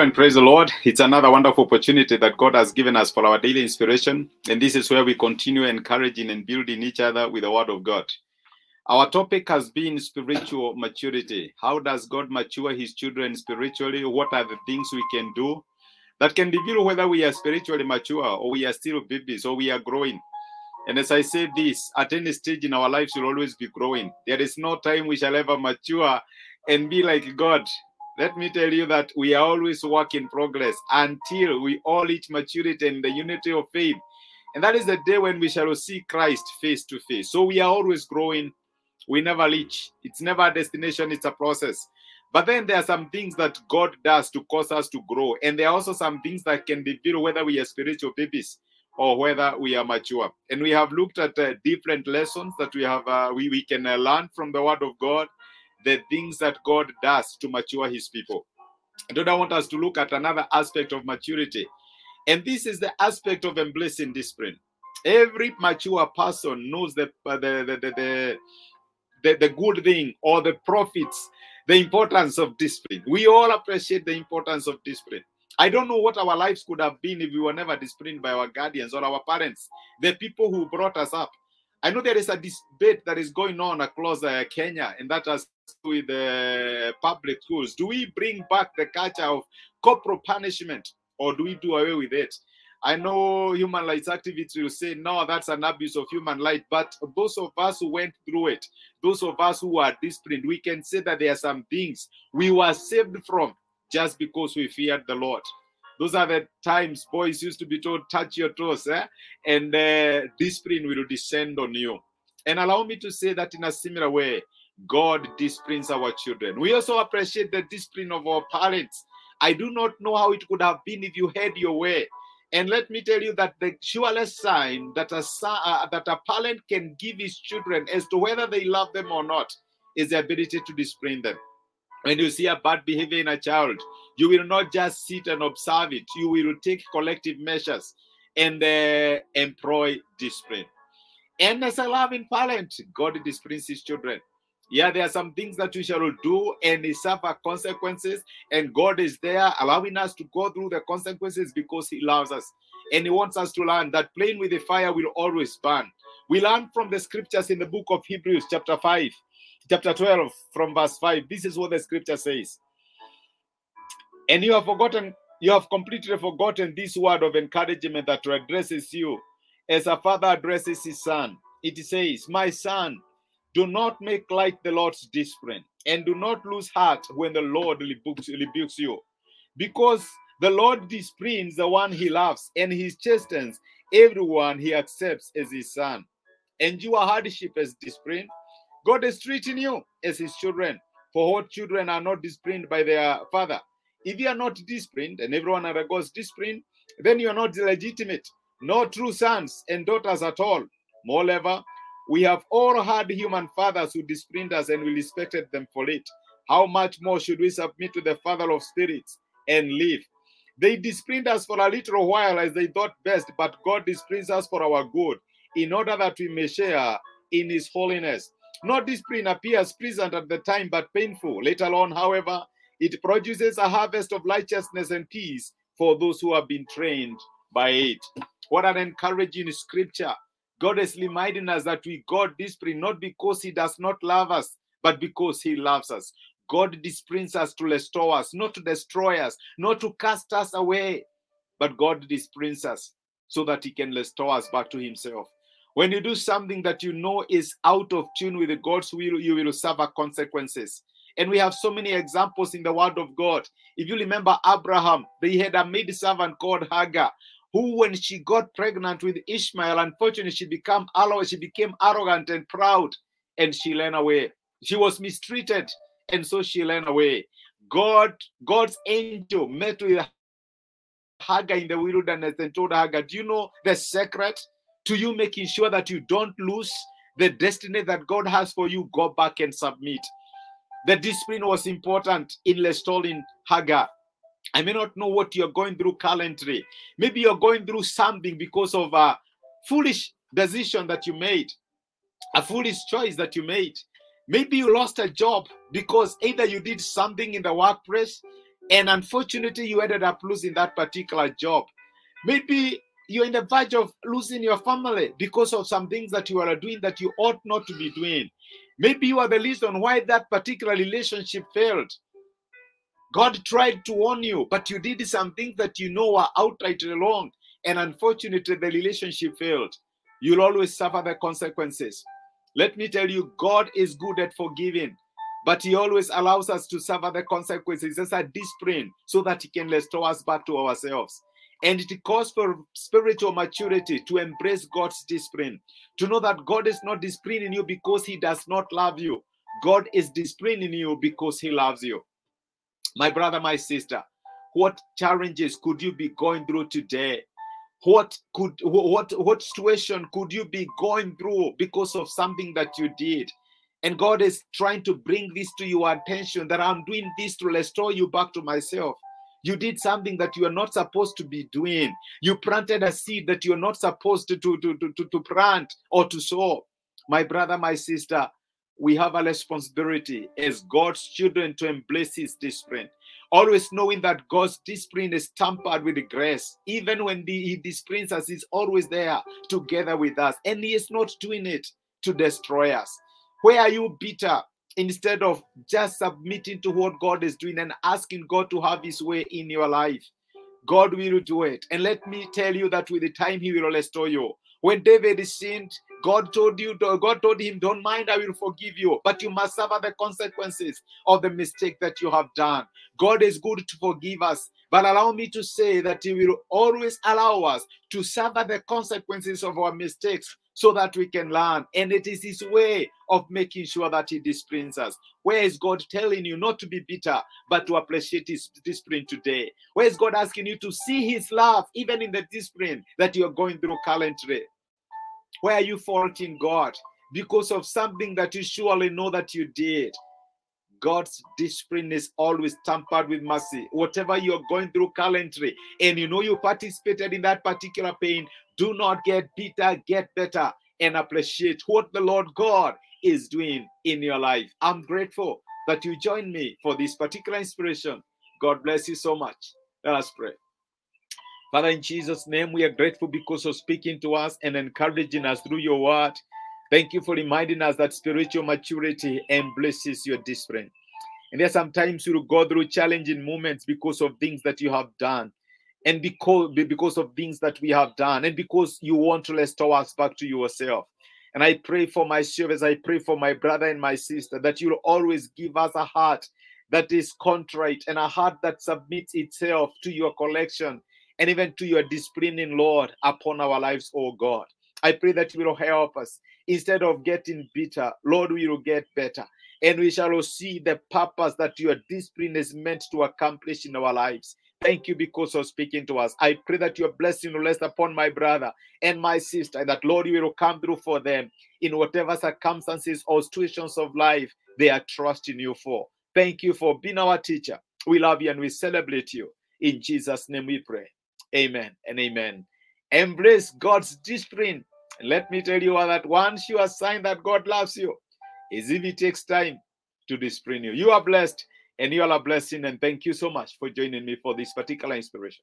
And praise the Lord. It's another wonderful opportunity that God has given us for our daily inspiration. And this is where we continue encouraging and building each other with the Word of God. Our topic has been spiritual maturity. How does God mature His children spiritually? What are the things we can do that can reveal whether we are spiritually mature or we are still babies or we are growing? And as I say this, at any stage in our lives, we'll always be growing. There is no time we shall ever mature and be like God. Let me tell you that we are always work in progress until we all reach maturity and the unity of faith. And that is the day when we shall see Christ face to face. So we are always growing. We never reach. It's never a destination, it's a process. But then there are some things that God does to cause us to grow. And there are also some things that can reveal whether we are spiritual babies or whether we are mature. And we have looked at uh, different lessons that we have uh, we, we can uh, learn from the word of God the things that God does to mature his people. I don't want us to look at another aspect of maturity. And this is the aspect of embracing discipline. Every mature person knows uh, the, the, the, the, the good thing or the profits, the importance of discipline. We all appreciate the importance of discipline. I don't know what our lives could have been if we were never disciplined by our guardians or our parents, the people who brought us up. I know there is a debate that is going on across uh, Kenya, and that has with the public schools. Do we bring back the culture of corporal punishment, or do we do away with it? I know human rights activists will say, no, that's an abuse of human life. But those of us who went through it, those of us who are disciplined, we can say that there are some things we were saved from just because we feared the Lord. Those are the times boys used to be told, touch your toes, eh? and uh, discipline will descend on you. And allow me to say that in a similar way, God disciplines our children. We also appreciate the discipline of our parents. I do not know how it could have been if you had your way. And let me tell you that the surest sign that a, uh, that a parent can give his children as to whether they love them or not is the ability to discipline them. When you see a bad behavior in a child, you will not just sit and observe it. You will take collective measures and uh, employ discipline. And as a loving parent, God disciplines his children. Yeah, there are some things that we shall do and they suffer consequences, and God is there allowing us to go through the consequences because He loves us. And He wants us to learn that playing with the fire will always burn. We learn from the scriptures in the book of Hebrews, chapter 5, chapter 12, from verse 5. This is what the scripture says. And you have forgotten, you have completely forgotten this word of encouragement that addresses you as a father addresses his son. It says, My son, do not make light the Lord's discipline, and do not lose heart when the Lord rebukes, rebukes you. Because the Lord disciplines the one he loves, and he chastens everyone he accepts as his son. Endure hardship as discipline. God is treating you as his children. For what children are not disciplined by their father? If you are not disciplined, and everyone undergoes discipline, then you are not legitimate, no true sons and daughters at all. Moreover, we have all had human fathers who disciplined us and we respected them for it. How much more should we submit to the Father of spirits and live? They disciplined us for a little while as they thought best, but God disciplines us for our good, in order that we may share in His holiness. No discipline appears pleasant at the time, but painful. Later on, however, it produces a harvest of righteousness and peace for those who have been trained by it. What an encouraging scripture. God is reminding us that we God discipline not because He does not love us, but because He loves us. God disciplines us to restore us, not to destroy us, not to cast us away, but God disciplines us so that He can restore us back to Himself. When you do something that you know is out of tune with God's will, you will suffer consequences. And we have so many examples in the Word of God. If you remember Abraham, they had a maid servant called Hagar, who, when she got pregnant with Ishmael, unfortunately, she became she became arrogant and proud, and she ran away. She was mistreated, and so she ran away. God, God's angel met with Hagar in the wilderness and told Hagar, "Do you know the secret to you making sure that you don't lose the destiny that God has for you? Go back and submit." The discipline was important in restoring Hagar. I may not know what you're going through currently. Maybe you're going through something because of a foolish decision that you made, a foolish choice that you made. Maybe you lost a job because either you did something in the workplace and unfortunately you ended up losing that particular job. Maybe you're in the verge of losing your family because of some things that you are doing that you ought not to be doing. Maybe you are the reason why that particular relationship failed. God tried to warn you, but you did some things that you know are outright wrong. And unfortunately, the relationship failed. You'll always suffer the consequences. Let me tell you, God is good at forgiving, but He always allows us to suffer the consequences as a discipline so that He can restore us back to ourselves. And it calls for spiritual maturity to embrace God's discipline, to know that God is not disciplining you because He does not love you. God is disciplining you because He loves you. My brother, my sister, what challenges could you be going through today? What could what what situation could you be going through because of something that you did? And God is trying to bring this to your attention that I'm doing this to restore you back to myself. You did something that you are not supposed to be doing. You planted a seed that you're not supposed to, to, to, to, to plant or to sow. My brother, my sister, we have a responsibility as God's children to embrace His discipline. Always knowing that God's discipline is tampered with grace. Even when the, He disciplines us, He's always there together with us. And He is not doing it to destroy us. Where are you bitter? Instead of just submitting to what God is doing and asking God to have His way in your life, God will do it. And let me tell you that with the time He will restore you. When David sinned, God told you, God told him, Don't mind, I will forgive you, but you must suffer the consequences of the mistake that you have done. God is good to forgive us, but allow me to say that He will always allow us to suffer the consequences of our mistakes so that we can learn. And it is His way of making sure that He disciplines us. Where is God telling you not to be bitter, but to appreciate His discipline today? Where is God asking you to see His love, even in the discipline that you're going through currently? Where are you faulting God because of something that you surely know that you did? God's discipline is always tampered with mercy. Whatever you're going through currently, and you know you participated in that particular pain, do not get bitter, get better, and appreciate what the Lord God is doing in your life. I'm grateful that you joined me for this particular inspiration. God bless you so much. Let us pray. Father, in Jesus' name, we are grateful because of speaking to us and encouraging us through your word. Thank you for reminding us that spiritual maturity embraces your discipline. And there's sometimes you go through challenging moments because of things that you have done, and because because of things that we have done, and because you want to restore us back to yourself. And I pray for my as I pray for my brother and my sister that you'll always give us a heart that is contrite and a heart that submits itself to your collection and even to your disciplining, Lord, upon our lives, oh God. I pray that you will help us. Instead of getting bitter, Lord, we will get better. And we shall see the purpose that your discipline is meant to accomplish in our lives. Thank you because of speaking to us. I pray that your blessing will rest upon my brother and my sister, and that, Lord, you will come through for them in whatever circumstances or situations of life they are trusting you for. Thank you for being our teacher. We love you and we celebrate you. In Jesus' name we pray. Amen and amen. Embrace God's discipline. And Let me tell you that one sure sign that God loves you is if He takes time to discipline you. You are blessed and you are a blessing. And thank you so much for joining me for this particular inspiration.